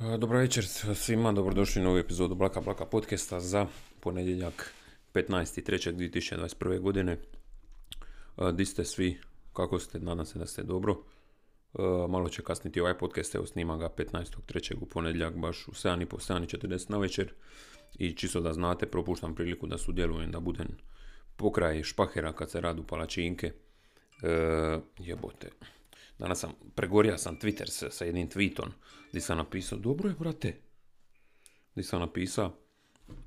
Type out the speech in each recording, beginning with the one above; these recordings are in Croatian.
Dobro večer svima, dobrodošli u novu epizodu Blaka Blaka podcasta za ponedjeljak 15.3.2021. godine. Di ste svi, kako ste, nadam se da ste dobro. Malo će kasniti ovaj podcast, evo snima ga 15.3. u ponedjeljak, baš u 7.30, 7.40 na večer. I čisto da znate, propuštam priliku da sudjelujem, da budem pokraj špahera kad se radu palačinke. jebote, Danas sam, pregorio sam Twitter sa, sa jednim tweetom gdje sam napisao, dobro je brate, gdje sam napisao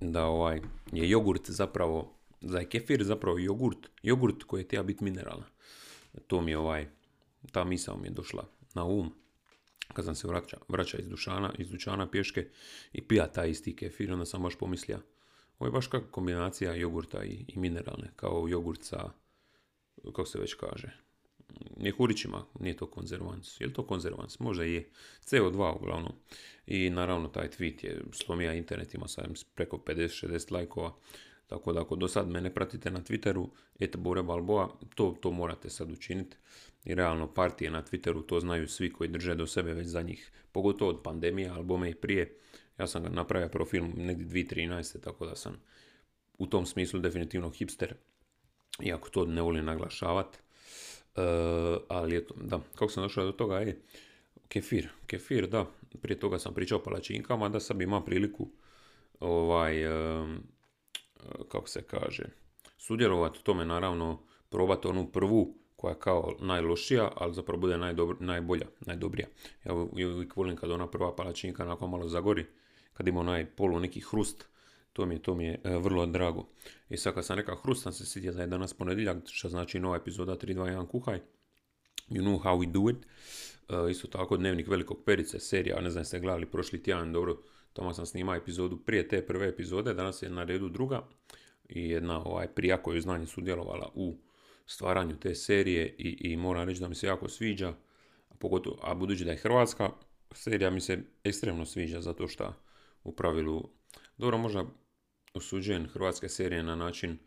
da ovaj, je jogurt zapravo, da je kefir zapravo jogurt, jogurt koji je tija biti mineralna. To mi je ovaj, ta misao mi je došla na um kad sam se vraća, vraća iz, dušana, iz dućana pješke i pija taj isti kefir, onda sam baš pomislio, ovo je baš kakva kombinacija jogurta i, i mineralne, kao jogurt sa, kako se već kaže, mjehurićima, nije to konzervans. Je li to konzervans? Možda je. CO2 uglavnom. I naravno taj tweet je slomija internet, ima sam preko 50-60 lajkova. Tako da ako do sad mene pratite na Twitteru, et Bore Balboa, to, to morate sad učiniti. I realno partije na Twitteru, to znaju svi koji drže do sebe već za njih. Pogotovo od pandemije, albome i prije. Ja sam ga napravio profil negdje 2013. Tako da sam u tom smislu definitivno hipster. Iako to ne volim naglašavati. Uh, ali eto, da, kako sam došao do toga je kefir, kefir, da, prije toga sam pričao o palačinkama, da sad imam priliku ovaj, uh, kako se kaže, sudjelovati u tome, naravno, probati onu prvu koja je kao najlošija, ali zapravo bude najbolja, najdobrija. Ja uvijek volim kad ona prva palačinka nakon malo zagori, kad ima onaj polu neki hrust, to mi, to mi je e, vrlo drago. I sad kad sam rekao hrust, sam se sjetio da je danas ponedjeljak, što znači nova epizoda 321 kuhaj. You know how we do it. E, isto tako dnevnik velikog perice, serija, ne znam ste gledali prošli tjedan, dobro, tamo sam snimao epizodu prije te prve epizode, danas je na redu druga i jedna ovaj, prija koju znanje sudjelovala u stvaranju te serije i, i moram reći da mi se jako sviđa, a, pogotovo, a budući da je hrvatska serija mi se ekstremno sviđa zato što u pravilu, dobro možda osuđujem hrvatske serije na način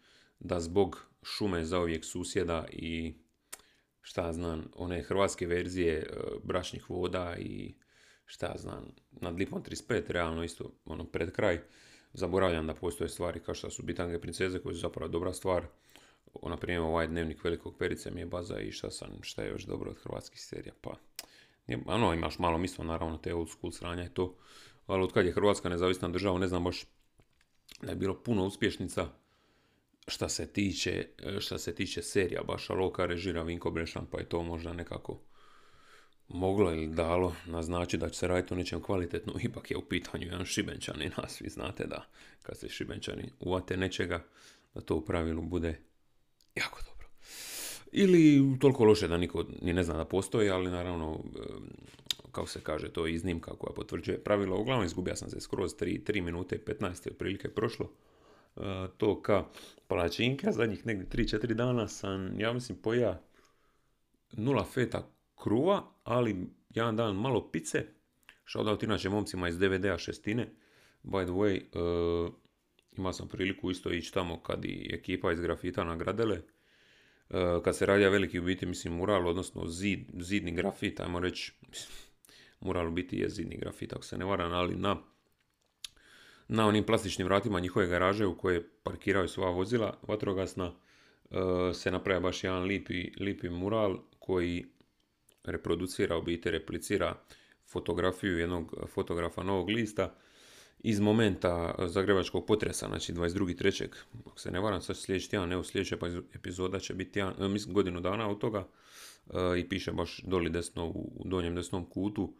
da zbog šume zauvijek susjeda i šta znam, one hrvatske verzije e, bračnih voda i šta znam, nad Lipom 35 realno isto ono pred kraj zaboravljam da postoje stvari kao što su bitange princeze koje su zapravo dobra stvar. Na primjer ovaj dnevnik velikog perice mi je baza i šta sam, šta je još dobro od hrvatskih serija. Pa, ono imaš malo mislo naravno te old school sranja i to, ali od kad je Hrvatska nezavisna država ne znam baš da je bilo puno uspješnica šta se tiče, šta se tiče serija, baš Aloka režira Vinko Brešan, pa je to možda nekako moglo ili dalo naznači da će se raditi o nečem kvalitetno, ipak je u pitanju jedan šibenčani, nas vi znate da kad se šibenčani uvate nečega, da to u pravilu bude jako dobro. Ili toliko loše da niko ni ne zna da postoji, ali naravno, kako se kaže, to je iznimka koja potvrđuje pravilo. Uglavnom izgubio sam se skroz 3, 3 minute i 15 otprilike prošlo. E, to ka palačinka, zadnjih negdje 3-4 dana sam, ja mislim, poja nula feta kruva, ali jedan dan malo pice. Shoutout inače momcima iz DVD-a šestine. By the way, uh, imao sam priliku isto ići tamo kad i ekipa iz grafita nagradele. Uh, kad se radija veliki u biti, mislim, mural, odnosno zid, zidni grafit, ajmo reći, u biti je zidni grafit, ako se ne varam, ali na, na onim plastičnim vratima njihove garaže u koje parkiraju sva vozila vatrogasna, uh, se napravi baš jedan lipi, lipi mural koji reproducira, u biti replicira fotografiju jednog fotografa Novog lista iz momenta zagrebačkog potresa, znači 22.3. Ako se ne varam, sad sljedeći tjedan, sljedeća epizoda će biti tjedan, e, mislim godinu dana od toga e, i piše baš doli desno u donjem desnom kutu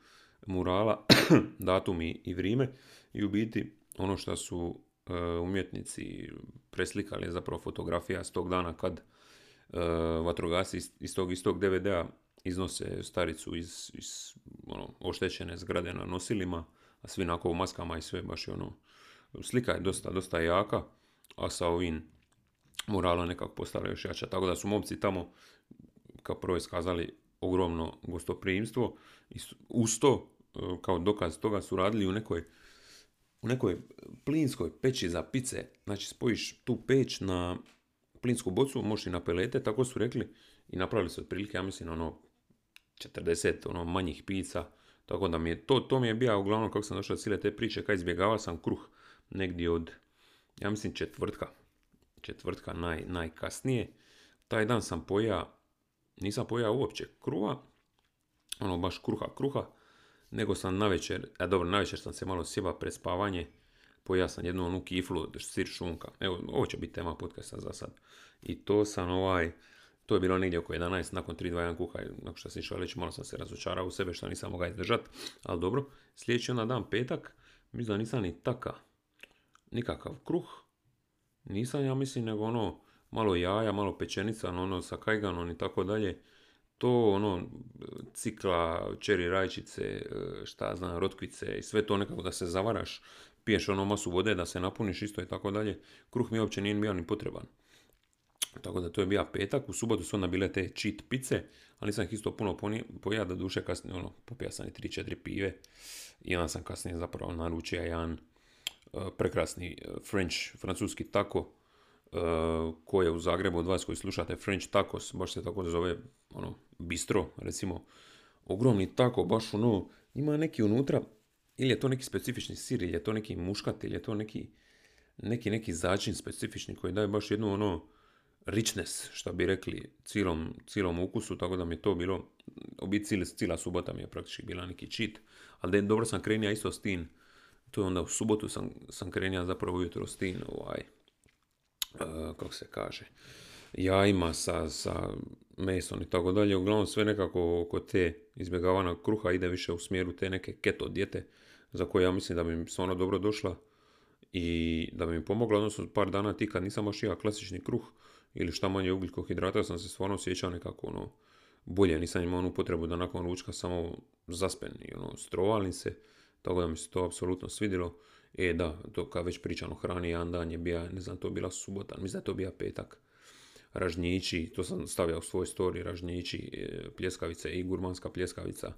murala datum i, vrijeme i u biti ono što su e, umjetnici preslikali je zapravo fotografija s tog dana kad vatrogasi iz tog istog DVD-a iznose staricu iz, iz ono, oštećene zgrade na nosilima, a svi onako u maskama i sve baš je ono, slika je dosta, dosta jaka, a sa ovim murala nekako postala još jača. Tako da su momci tamo, kao prvo iskazali ogromno gostoprimstvo i uz to, e, kao dokaz toga, su radili u nekoj u nekoj plinskoj peći za pice, znači spojiš tu peć na plinsku bocu, možeš i na pelete, tako su rekli. I napravili su otprilike, ja mislim, ono 40 ono, manjih pizza, Tako da mi je, to, to mi je bio uglavnom kako sam došao do cijele te priče, kad izbjegavao sam kruh negdje od, ja mislim četvrtka, četvrtka naj, najkasnije. Taj dan sam pojao, nisam pojao uopće kruha, ono baš kruha, kruha, nego sam navečer, a dobro, navečer sam se malo sjeba pred spavanje, pojao sam jednu onu kiflu, sir šunka. Evo, ovo će biti tema podcasta za sad. I to sam ovaj, to je bilo negdje oko 11, nakon 3-2-1 kuha, nakon što sam išao reći, malo sam se razočarao u sebe što nisam mogao izdržati, ali dobro. Sljedeći onda dan petak, mislim da nisam ni taka, nikakav kruh, nisam ja mislim, nego ono, malo jaja, malo pečenica, ono sa kajganom i tako dalje. To ono, cikla, čeri rajčice, šta znam, rotkvice i sve to nekako da se zavaraš, piješ ono masu vode da se napuniš isto i tako dalje. Kruh mi uopće nije bio ni potreban. Tako da to je bio petak, u subotu su onda bile te cheat pice, ali nisam ih isto puno pojao da duše kasnije, ono, popija sam i 3-4 pive i onda sam kasnije zapravo naručio jedan uh, prekrasni uh, French, francuski tako, koji je u Zagrebu od vas koji slušate French tacos, baš se tako zove, ono, bistro, recimo, ogromni tako, baš ono, ima neki unutra, ili je to neki specifični sir, ili je to neki muškat, ili je to neki, neki, neki začin specifični koji daje baš jednu ono, richness, što bi rekli, cijelom, cijelom ukusu, tako da mi je to bilo, biti cijela subota mi je praktički bila neki cheat, ali dobro sam krenio isto s tim, to je onda u subotu sam, sam krenio zapravo ujutro s tim, ovaj, uh, kako se kaže, jajima sa, sa mesom i tako dalje, uglavnom sve nekako oko te izbjegavana kruha ide više u smjeru te neke keto dijete, za koje ja mislim da bi mi stvarno dobro došla i da bi mi pomogla, odnosno par dana ti kad nisam baš klasični kruh, ili šta manje ugljikohidrata, sam se stvarno osjećao nekako ono, bolje, nisam imao onu potrebu da nakon ručka samo zaspen i ono, strovalim se, tako da mi se to apsolutno svidilo. E da, to kad već pričam o hrani, jedan dan je bija, ne znam, to bila subota, mislim da je to bija petak. Ražnjići, to sam stavio u svoj story, ražnjići, e, pljeskavice i gurmanska pljeskavica,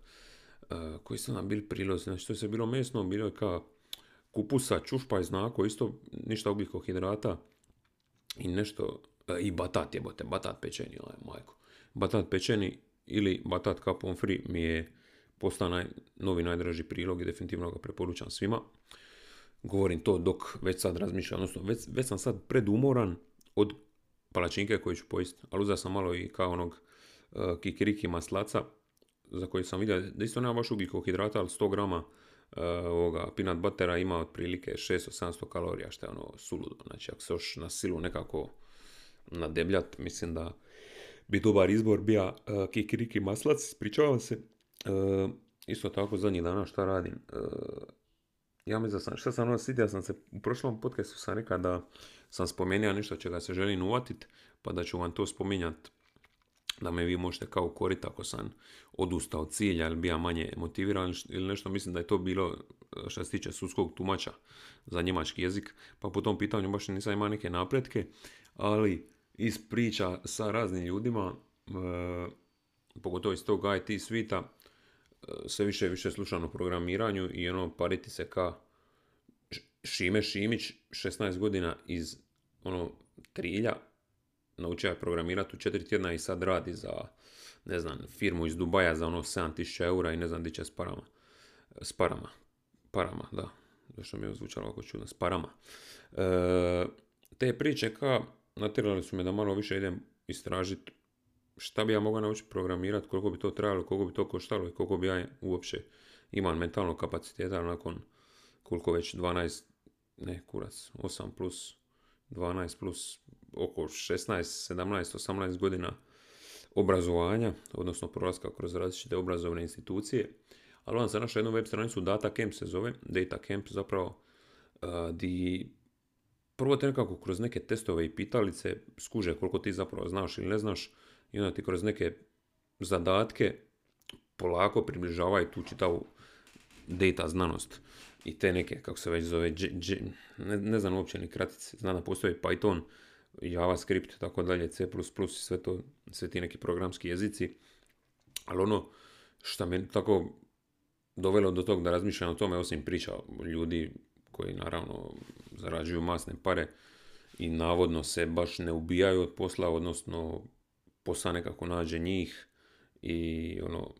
e, koji su nam bili prilozi, znači to je se bilo mesno, bilo je kao kupusa, čušpa i znako, isto ništa ugljikohidrata i nešto E, i batat jebote, batat pečeni, ovaj, majko. Batat pečeni ili batat kapon free mi je postao naj, novi najdraži prilog i definitivno ga preporučam svima. Govorim to dok već sad razmišljam, odnosno već, već sam sad predumoran od palačinke koju ću pojesti, ali uzeo sam malo i kao onog uh, kikiriki maslaca, za koji sam vidio da isto nema baš ugljikohidrata, ali 100 grama uh, ovoga peanut buttera ima otprilike 600-700 kalorija, što je ono suludo. Znači, ako se još na silu nekako nadebljat, mislim da bi dobar izbor bio uh, kikiriki maslac, ispričavam se. Isto tako zadnjih dana šta radim. Ja mislim da šta sam ono sam se u prošlom podcastu sam rekao da sam spomenuo nešto čega se želim uvatit, pa da ću vam to spominjat da me vi možete kao koriti ako sam odustao od cilja ili bija manje motiviran ili nešto. Mislim da je to bilo što se tiče sudskog tumača za njemački jezik, pa po tom pitanju baš nisam imao neke napretke, ali iz priča sa raznim ljudima, e, pogotovo iz tog IT svita, e, sve više i više slušam o programiranju i ono pariti se ka Šime Šimić, 16 godina iz ono trilja, naučio je programirati u četiri tjedna i sad radi za, ne znam, firmu iz Dubaja za ono 7000 eura i ne znam di će s parama. S parama. Parama, da. Zašto mi je zvučalo ovako čudno, s parama. E, te priče ka natjerali su me da malo više idem istražiti šta bi ja mogao naučiti programirati, koliko bi to trajalo, koliko bi to koštalo i koliko bi ja uopće imao mentalnog kapaciteta nakon koliko već 12, ne kurac, 8 plus 12 plus oko 16, 17, 18 godina obrazovanja, odnosno prolaska kroz različite obrazovne institucije. Ali on se našao jednu web stranicu Data Camp se zove, Data Camp zapravo, di prvo te nekako kroz neke testove i pitalice skuže koliko ti zapravo znaš ili ne znaš i onda ti kroz neke zadatke polako približavaju tu čitavu data znanost i te neke, kako se već zove, ne, ne, znam uopće ni kratice, znam da postoji Python, JavaScript, tako dalje, C++, sve to, sve ti neki programski jezici, ali ono što me tako dovelo do tog da razmišljam o tome, osim priča ljudi koji naravno zarađuju masne pare i navodno se baš ne ubijaju od posla, odnosno posla nekako nađe njih i ono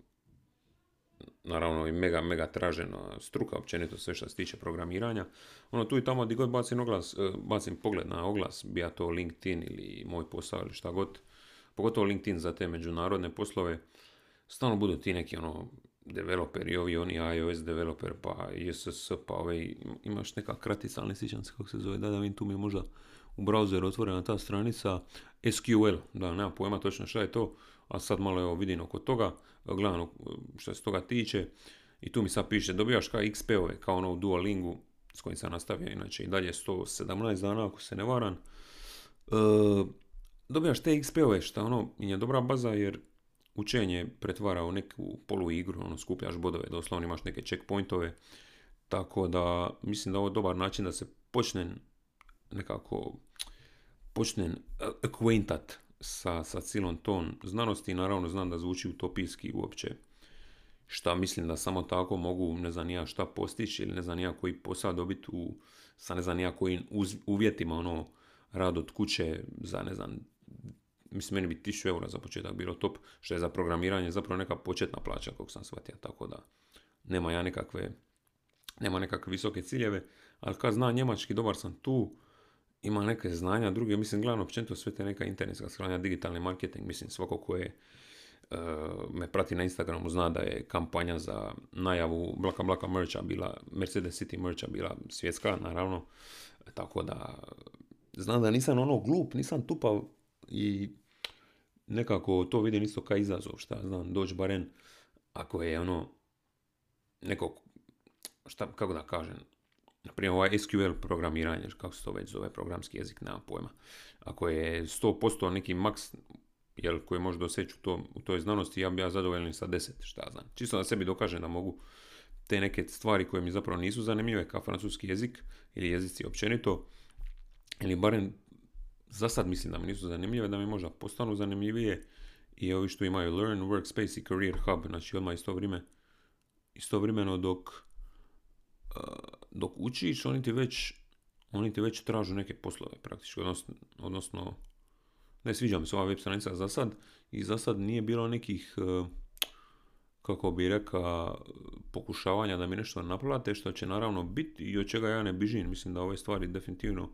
naravno i mega, mega tražena struka, općenito sve što se tiče programiranja. Ono tu i tamo gdje god bacim, oglas, e, bacim pogled na oglas, bija to LinkedIn ili moj posao ili šta god, pogotovo LinkedIn za te međunarodne poslove, stalno budu ti neki ono developeri, ovi oni iOS developer, pa ISS, pa ove, imaš neka kratica, ali ne sjećam se kako se zove, da da vidim tu mi možda u browseru otvorena ta stranica, SQL, da, nema pojma točno šta je to, a sad malo evo vidim oko toga, gledam što se toga tiče, i tu mi sad piše, dobijaš kao XP-ove, kao ono u Duolingu, s kojim sam nastavio, inače i dalje 117 dana, ako se ne varam, e, dobijaš te XP-ove, što ono, je dobra baza, jer učenje pretvara u neku polu igru, ono, skupljaš bodove, doslovno imaš neke checkpointove, tako da mislim da ovo je dobar način da se počne nekako počnem acquaintat sa, sa cijelom ton znanosti naravno znam da zvuči utopijski uopće. Šta mislim da samo tako mogu ne znam nija šta postići ili ne znam nija koji posao dobiti u, sa ne znam nija kojim uvjetima ono rad od kuće za ne znam mislim meni bi 1000 eura za početak bilo top što je za programiranje zapravo neka početna plaća kako sam shvatio tako da nema ja nekakve nema nekakve visoke ciljeve ali kad znam njemački dobar sam tu ima neke znanja druge, mislim glavno općenito sve te neka internetska skranja, digitalni marketing, mislim svako ko je uh, me prati na Instagramu zna da je kampanja za najavu Blaka Blaka mercha bila, Mercedes City mercha bila svjetska, naravno, tako da znam da nisam ono glup, nisam tupav i nekako to vidim isto kao izazov, šta znam, doći barem ako je ono neko, šta, kako da kažem, na primjer ovaj SQL programiranje, kako se to već zove, programski jezik, nema pojma. Ako je 100% neki maks jel, koji može doseći u, to, u toj znanosti, ja bi ja zadovoljan sa 10, šta znam. Čisto da sebi dokažem da mogu te neke stvari koje mi zapravo nisu zanimljive, kao francuski jezik ili jezici općenito, ili barem za sad mislim da mi nisu zanimljive, da mi možda postanu zanimljivije i ovi što imaju Learn, Workspace i Career Hub, znači odmah isto vrijeme, istovremeno dok dok učiš, oni ti već, oni ti već tražu neke poslove praktički, odnosno, odnosno ne sviđa mi se ova web stranica za sad i za sad nije bilo nekih, e, kako bi rekao, pokušavanja da mi nešto naplate, što će naravno biti i od čega ja ne bižim. Mislim da ove stvari definitivno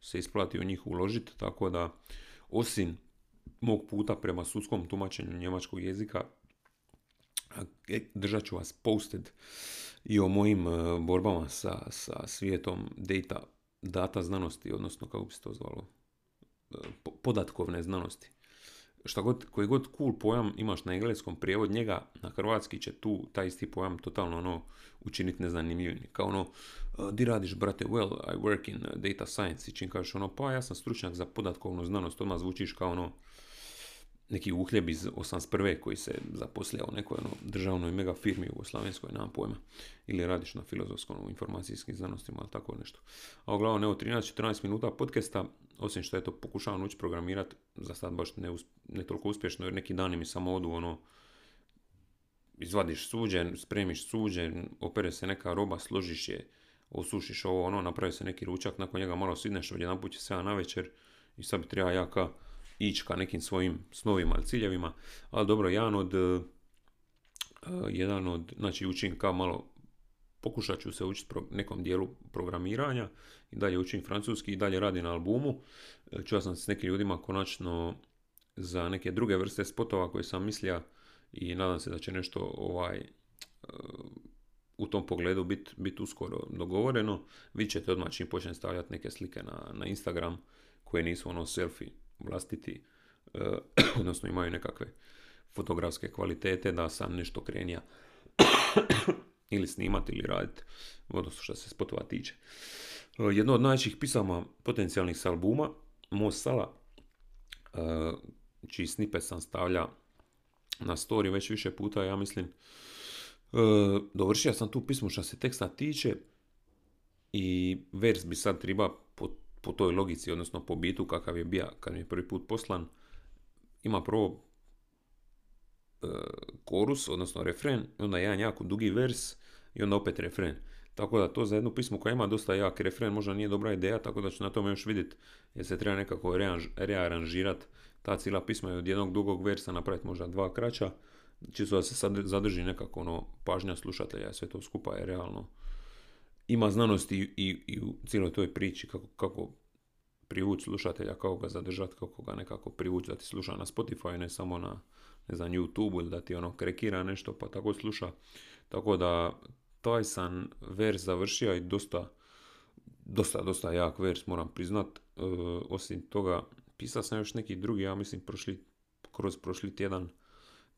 se isplati u njih uložiti, tako da osim mog puta prema sudskom tumačenju njemačkog jezika, e, držat ću vas posted i o mojim e, borbama sa, sa svijetom data, data znanosti, odnosno kako bi se to zvalo, e, podatkovne znanosti. Šta god, koji god cool pojam imaš na engleskom prijevod njega, na hrvatski će tu taj isti pojam totalno ono učiniti nezanimljivim. Kao ono, e, di radiš brate, well, I work in data science i čim kažeš ono, pa ja sam stručnjak za podatkovnu znanost, odmah zvučiš kao ono, neki uhljeb iz 81. koji se zaposlija u nekoj ono, državnoj mega firmi Slavenskoj, nemam pojma. Ili radiš na filozofskom, u informacijskim znanostima, ili tako nešto. A uglavnom, evo, 13-14 minuta podcasta, osim što je to pokušavam ući programirati, za sad baš ne, ne toliko uspješno, jer neki dani mi samo odu, ono, izvadiš suđe, spremiš suđe, opere se neka roba, složiš je, osušiš ovo, ono, napravi se neki ručak, nakon njega malo sidneš, odjedan put će se na večer i sad bi treba ja ka ići ka nekim svojim snovima ili ciljevima, ali dobro, jedan od, uh, jedan od, znači učim kao malo, pokušat ću se učiti nekom dijelu programiranja i dalje učim francuski i dalje radim na albumu. E, čuo sam s nekim ljudima konačno za neke druge vrste spotova koje sam mislio i nadam se da će nešto ovaj u tom pogledu biti bit uskoro dogovoreno. Vi ćete odmah čim počnem stavljati neke slike na, na Instagram koje nisu ono selfie vlastiti, e, odnosno imaju nekakve fotografske kvalitete da sam nešto krenija ili snimati ili raditi, odnosno što se spotova tiče. E, jedno od najvećih pisama potencijalnih s albuma, Most Sala, e, čiji snipe sam stavlja na story već više puta, ja mislim, dovršio sam tu pismu što se teksta tiče i vers bi sad treba po toj logici, odnosno po bitu kakav je bio kad mi je prvi put poslan, ima prvo e, korus, odnosno refren, onda jedan jako dugi vers i onda opet refren. Tako da to za jednu pismu koja ima dosta jak refren možda nije dobra ideja, tako da ću na tome još vidjeti jer se treba nekako rearanžirati ta cijela pisma i od jednog dugog versa napraviti možda dva kraća čisto da se zadrži nekako ono pažnja slušatelja, sve to skupa je realno. Ima znanosti i, i, u cijeloj toj priči kako, kako privući slušatelja, kako ga zadržati, kako ga nekako privući da ti sluša na Spotify, ne samo na ne znam, YouTube ili da ti ono krekira nešto pa tako sluša. Tako da taj sam vers završio i dosta, dosta, dosta jak vers moram priznat. E, osim toga, pisao sam još neki drugi, ja mislim, prošli, kroz prošli tjedan.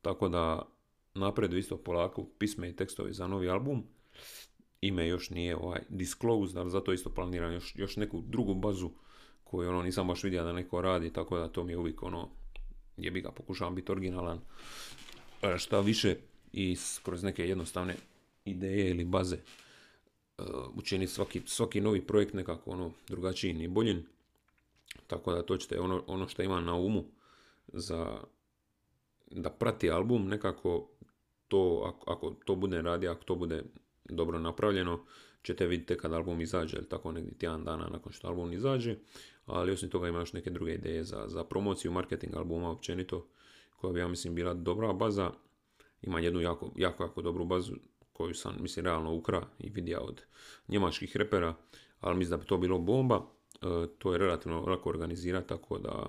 Tako da napredu isto polako pisme i tekstovi za novi album. Ime još nije ovaj disclosed, ali zato isto planiram još, još neku drugu bazu koju ono nisam baš vidio da neko radi, tako da to mi je uvijek ono, je bi ga pokušavam biti originalan, e, šta više i kroz neke jednostavne ideje ili baze uh, učiniti svaki, svaki novi projekt nekako ono drugačiji i boljim. Tako da to ćete ono, ono što imam na umu za da prati album nekako to, ako, ako to bude radi, ako to bude dobro napravljeno, ćete vidjeti kad album izađe, ili tako negdje tjedan dana nakon što album izađe, ali osim toga ima još neke druge ideje za, za promociju, marketing albuma općenito, koja bi ja mislim bila dobra baza, ima jednu jako, jako, jako dobru bazu koju sam mislim realno ukra i vidio od njemačkih repera, ali mislim da bi to bilo bomba, e, to je relativno lako organizirati, tako da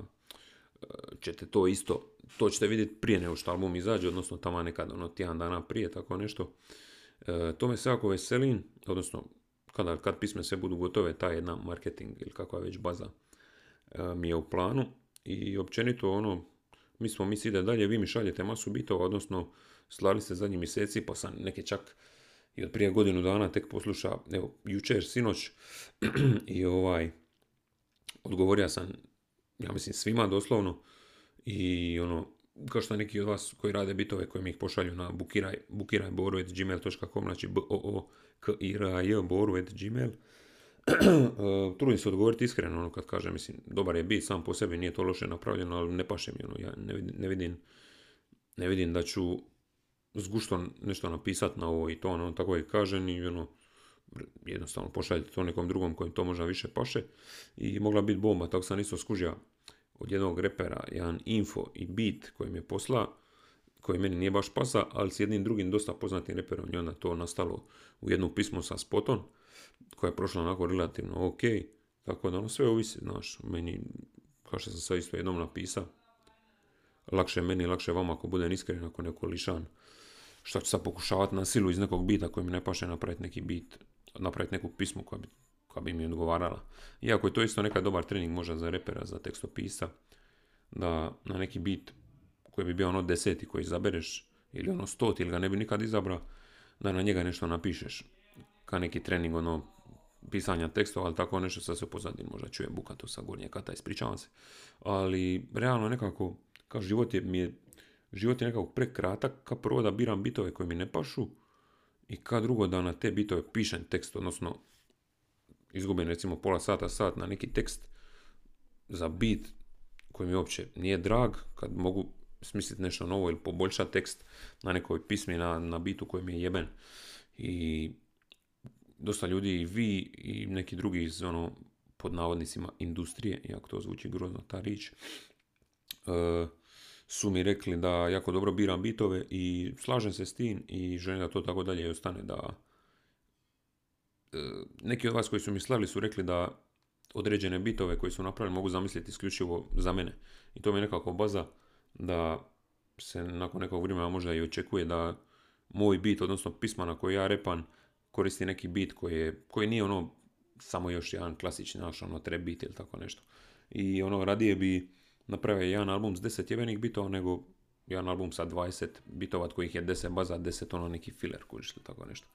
e, ćete to isto, to ćete vidjeti prije nego što album izađe, odnosno tamo nekad ono tjedan dana prije, tako nešto. E, to me se jako veselim, odnosno kada, kad pisme sve budu gotove, ta jedna marketing ili kakva već baza e, mi je u planu. I općenito ono, mi smo mi ide dalje, vi mi šaljete masu bitova, odnosno slali ste zadnji mjeseci, pa sam neke čak i od prije godinu dana tek posluša, evo, jučer, sinoć i ovaj, odgovorio sam, ja mislim, svima doslovno. I ono, kao što neki od vas koji rade bitove koji mi ih pošalju na bukiraj, bukirajboru.gmail.com, znači b o o k i r a j boru.gmail. Trudim se odgovoriti iskreno, ono kad kažem, mislim, dobar je bit sam po sebi, nije to loše napravljeno, ali ne paše mi, ono, ja ne vidim, ne vidim, ne vidim da ću zgušto nešto napisati na ovo i to, ono, tako je kažem i ono, jednostavno pošaljite to nekom drugom kojem to možda više paše i mogla biti bomba, tako sam isto skužio od jednog repera jedan info i beat koji mi je posla, koji meni nije baš pasa, ali s jednim drugim dosta poznatim reperom i onda to nastalo u jednu pismo sa spotom, koja je prošla onako relativno ok, tako da ono sve ovisi, znaš, meni, kao što sam sve isto jednom napisao, lakše meni, lakše vama ako budem iskren, ako neko lišan, što ću sad pokušavati na silu iz nekog bita koji mi ne paše napraviti neki bit, napraviti neku pismu koja bi koja bi mi odgovarala. Iako je to isto nekad dobar trening možda za repera, za tekstopisa, da na neki bit koji bi bio ono deseti koji izabereš, ili ono stoti, ili ga ne bi nikad izabrao, da na njega nešto napišeš. Ka neki trening, ono, pisanja tekstova, ali tako nešto sa se pozadin, možda čuje bukato sa gornje kata, ispričavam se. Ali, realno nekako, kao život je, mi je, život je nekako prekratak, ka prvo da biram bitove koji mi ne pašu, i ka drugo da na te bitove pišem tekst, odnosno izgubim recimo pola sata, sat na neki tekst za bit koji mi uopće nije drag, kad mogu smisliti nešto novo ili poboljšati tekst na nekoj pismi, na, na bitu koji mi je jeben. I dosta ljudi i vi i neki drugi iz ono pod navodnicima industrije, iako to zvuči grozno ta rič, e, su mi rekli da jako dobro biram bitove i slažem se s tim i želim da to tako dalje ostane da neki od vas koji su mi slali su rekli da određene bitove koji su napravili mogu zamisliti isključivo za mene. I to mi je nekako baza da se nakon nekog vremena možda i očekuje da moj bit, odnosno pisma na koji ja repan, koristi neki bit koji, je, koji nije ono samo još jedan klasični naš ono bit ili tako nešto. I ono radije bi napravio jedan album s 10 jebenih bitova nego jedan album sa 20 bitova od kojih je 10 baza, 10 ono neki filler kužiš tako nešto.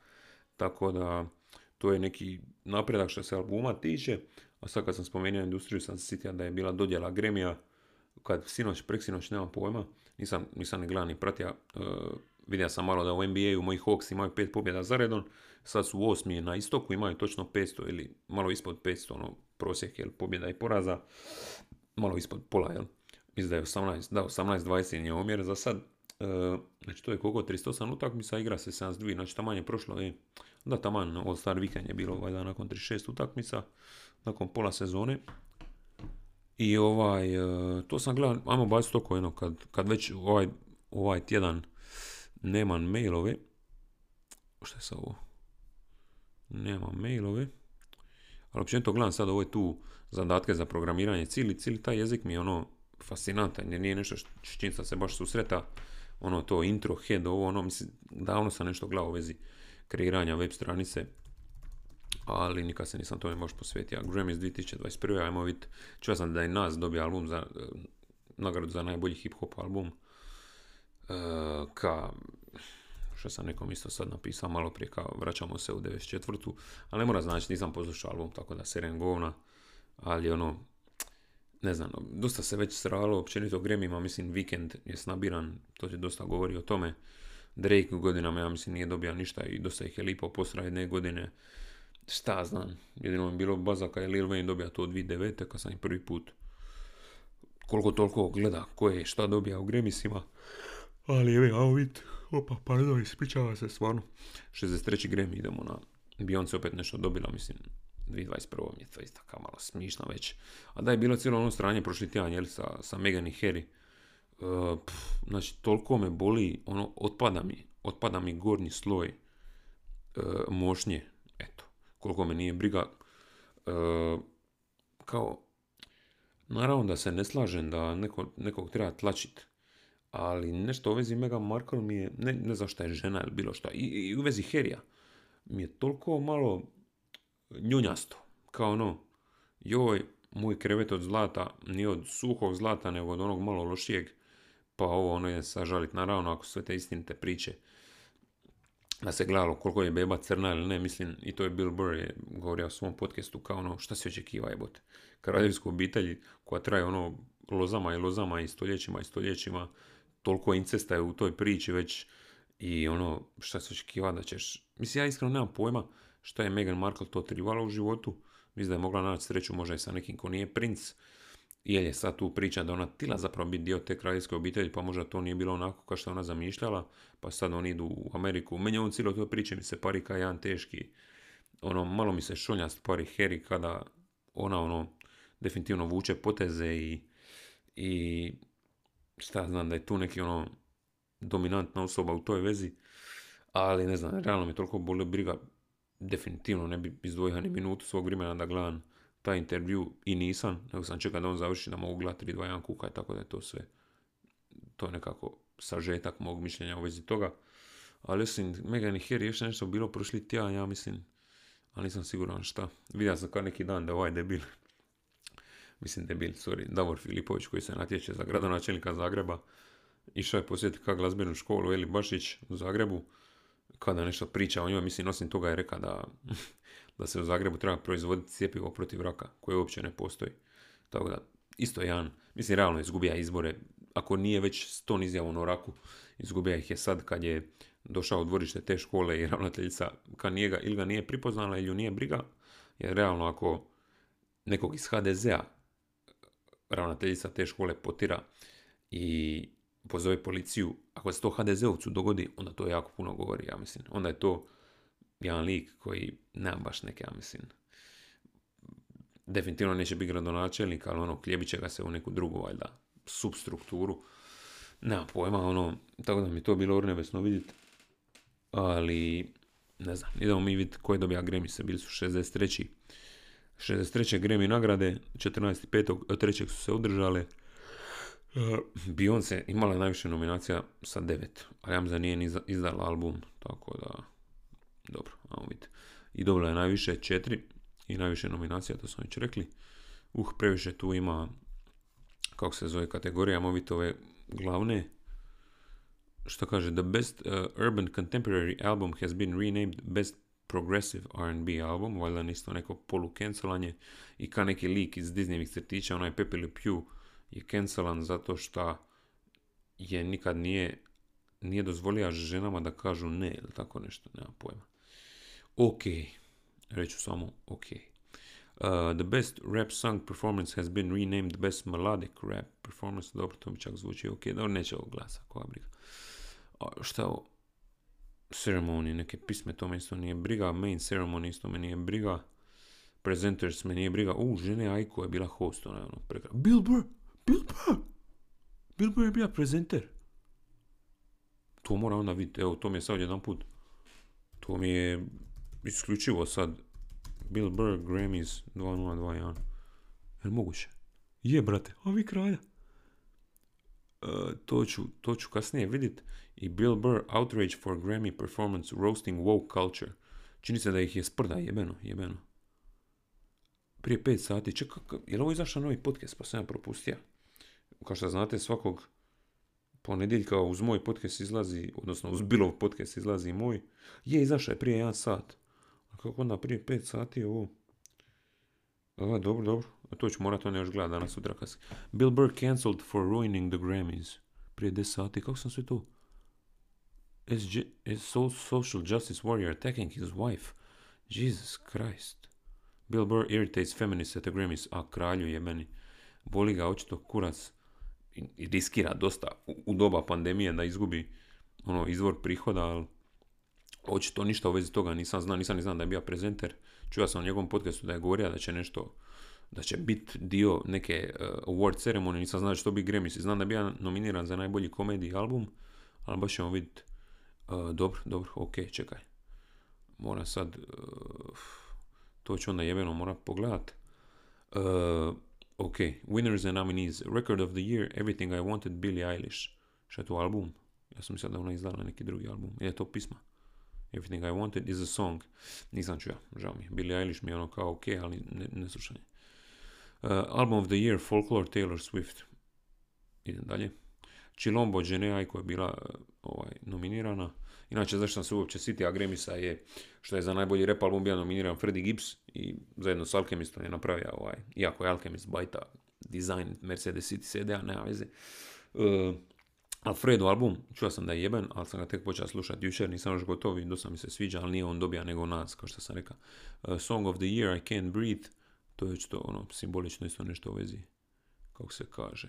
Tako da to je neki napredak što se albuma tiče, a sad kad sam spomenuo industriju sam se sitio da je bila dodjela Gremija, kad sinoć, preksinoć, nemam pojma, nisam, nisam ni gledao ni pratio, uh, vidio sam malo da u NBA-u moji Hawks imaju pet pobjeda za redom, sad su osmi na istoku, imaju točno 500 ili malo ispod 500, ono prosjek, jel, pobjeda i poraza, malo ispod pola, jel, mislim da je 18, da, 18-20 je omjer za sad, uh, znači to je koliko, 308 utakmica, igra se 72, znači tamo je prošlo, je, da, taman All Star Weekend je bilo dan nakon 36 utakmica, nakon pola sezone. I ovaj, e, to sam gledao, ajmo baciti oko jedno, kad, kad već ovaj, ovaj tjedan Nemam mailove. Šta je sa ovo? Nemam mailove. Ali općenito gledam sad ovo je tu zadatke za programiranje. Cijeli, cijeli taj jezik mi je ono fascinantan jer nije nešto s čim sam se baš susreta. Ono to intro, head, ovo ono, mislim, davno sam nešto gledao u vezi kreiranja web stranice ali nikad se nisam tome baš posvetio. Grammys 2021. ajmo vidjeti, čuo sam da je Nas dobio album za eh, nagradu za najbolji hip hop album. Uh, ka, što sam nekom isto sad napisao malo prije, kao vraćamo se u 94. Ali ne mora znači, nisam poslušao album, tako da serem govna. Ali ono, ne znam, dosta se već sralo općenito Grammyma, mislim Weekend je snabiran, to će dosta govori o tome. Drake u godinama, ja mislim, nije dobio ništa i dosta ih je lipo posra jedne godine. Šta znam, jedino mi bilo baza kad je Lil Wayne dobija to 2009. kad sam i prvi put koliko toliko gleda ko je šta dobija u gremisima. Ali evo, ajmo vidjeti. Opa, pardon, ispričava se stvarno. 63. Grammy idemo na Beyoncé opet nešto dobila, mislim, 2021. mi je to isto kao malo smišno već. A da je bilo cijelo ono stranje prošli tjedan, jel, sa, sa Megan i Harry. Uh, znači, toliko me boli, ono, otpada mi, otpada mi gornji sloj uh, mošnje, eto, koliko me nije briga. Uh, kao, Naravno da se ne slažem da neko, nekog treba tlačit, ali nešto u vezi Meghan Markle mi je, ne, ne znam šta je žena ili bilo šta, i, i u vezi Herija, mi je toliko malo njunjasto, kao ono, joj, moj krevet od zlata, nije od suhog zlata, nego od onog malo lošijeg, pa ovo ono je sažalit. Naravno, ako sve te istinite priče, da se gledalo koliko je beba crna ili ne, mislim, i to je Bill Burr govorio u svom podcastu kao ono, šta se očekiva jebote. Kraljevsku obitelji koja traje ono lozama i lozama i stoljećima i stoljećima, toliko incesta je u toj priči već i ono, šta se očekiva da ćeš, mislim, ja iskreno nemam pojma šta je Meghan Markle to trivala u životu, mislim da je mogla naći sreću možda i sa nekim ko nije princ, jer je sad tu priča da ona tila zapravo biti dio te kraljevske obitelji, pa možda to nije bilo onako kao što ona zamišljala, pa sad oni idu u Ameriku. Meni on cijelo to priče mi se pari kao jedan teški, ono, malo mi se šonjast pari Harry kada ona ono, definitivno vuče poteze i, i šta znam da je tu neki ono dominantna osoba u toj vezi, ali ne znam, realno mi toliko boli briga, definitivno ne bi izdvojio ni minutu svog vremena da gledam taj intervju i nisam, nego sam čekao da on završi da mogu gledati 3, 2, 1 kuka tako da je to sve. To je nekako sažetak mog mišljenja u vezi toga. Ali osim Megan i Harry još nešto bilo prošli tjedan, ja mislim, ali nisam siguran šta. Vidio sam kao neki dan da ovaj debil, mislim debil, sorry, Davor Filipović koji se natječe za gradonačelnika Zagreba, išao je posjetiti kao glazbenu školu Eli Bašić u Zagrebu, kada nešto priča o njoj, mislim, osim toga je rekao da da se u Zagrebu treba proizvoditi cijepivo protiv raka, koje uopće ne postoji. Tako da, isto je jedan, mislim, realno izgubija izbore, ako nije već s ton izjavom o raku, izgubija ih je sad kad je došao u dvorište te škole i ravnateljica kad nije ga, ili ga nije pripoznala ili ju nije briga, jer realno ako nekog iz HDZ-a ravnateljica te škole potira i pozove policiju, ako se to HDZ-ovcu dogodi, onda to jako puno govori, ja mislim. Onda je to jedan lik koji nema baš neke, ja mislim, definitivno neće biti gradonačelnik, ali ono, kljebit će ga se u neku drugu, valjda, substrukturu. Nema pojma, ono, tako da mi to bilo urnebesno vidjeti. Ali, ne znam, idemo mi vidjeti koje dobija Grammy se, bili su 63. 63. Grammy nagrade, 14.5. trećeg su se održale. Beyoncé imala najviše nominacija sa devet, ali ja da nije ni izdala album, tako da dobro, ajmo vidjeti. I dobila je najviše četiri i najviše nominacija, to smo već rekli. Uh, previše tu ima, kako se zove kategorija, ajmo vidjeti ove glavne. Što kaže, the best uh, urban contemporary album has been renamed best progressive R&B album, valjda isto neko polu-cancelanje i ka neki lik iz Disneyvih crtića, onaj Pepe Le Pew je cancelan zato što je nikad nije nije dozvolio ženama da kažu ne ili tako nešto, nema pojma ok. Reću samo ok. Uh, the best rap song performance has been renamed best melodic rap performance. Dobro, to mi čak zvuči ok. Dobro, neće ovo glasa, koja briga. Uh, šta ovo? Ceremony, neke pisme, to me isto nije briga. Main ceremony isto me nije briga. Presenters me nije briga. U, žene Aiko je bila host, ona je ono prekra. Bill Burr! Bill Burr! Bill Burr je bila prezenter. To mora onda vidjeti, evo, to mi je sad jedan put. To mi je isključivo sad Bill Burr, Grammys 2021. Je moguće? Je, brate, a vi kralja. Uh, to, ću, to ću kasnije vidjeti. I Bill Burr, Outrage for Grammy Performance Roasting Woke Culture. Čini se da ih je sprda, jebeno, jebeno. Prije pet sati, čekaj, je li ovo izašao novi podcast, pa sam ja propustio? Kao što znate, svakog ponedjeljka uz moj podcast izlazi, odnosno uz Bilov podcast izlazi moj. Je, izašao je prije jedan sat. A kako onda prije pet sati ovo? Ovo, dobro, dobro. A to ću morat on još gledati danas sutra kas. Bill Burr cancelled for ruining the Grammys. Prije 10 sati. Kako sam sve to? As, as social justice warrior attacking his wife. Jesus Christ. Bill Burr irritates feminists at the Grammys. A kralju je meni. Boli ga očito kurac i riskira dosta u doba pandemije da izgubi ono izvor prihoda, ali očito ništa u vezi toga nisam znao, nisam ni znao da je bio prezenter. Čuo sam u njegovom podcastu da je govorio da će nešto, da će biti dio neke uh, award ceremonije, nisam znao što bi Grammys. Znam da je bio nominiran za najbolji komediji album, ali baš ćemo vidjeti. Uh, dobro, dobro, ok, čekaj. Moram sad, uh, to ću onda jebeno moram pogledat. Uh, Ok, Winners and Nominees, Record of the Year, Everything I Wanted, Billie Eilish. Šta je to album? Ja sam mislio da ona izdala neki drugi album. Je to pisma? Everything I Wanted is a Song. Nisam čuo, žao mi. Billie Eilish mi je ono kao ok, ali ne, ne slušanje. Uh, album of the Year, Folklore, Taylor Swift. Idem dalje. Chilombo Genea koja je bila uh, ovaj, nominirana. Inače, zašto sam se uopće sitio Agremisa je što je za najbolji rap album bio nominiran Freddie Gibbs i zajedno s Alchemistom je napravio ovaj, iako je Alchemist bajta design Mercedes City CD-a, nema veze. Uh, Alfredo album, čuo sam da je jeben, ali sam ga tek počeo slušati jučer, nisam još gotov i dosta mi se sviđa, ali nije on dobija nego nas, kao što sam rekao. Uh, Song of the Year, I Can't Breathe, to je što ono, simbolično isto nešto u vezi, kako se kaže.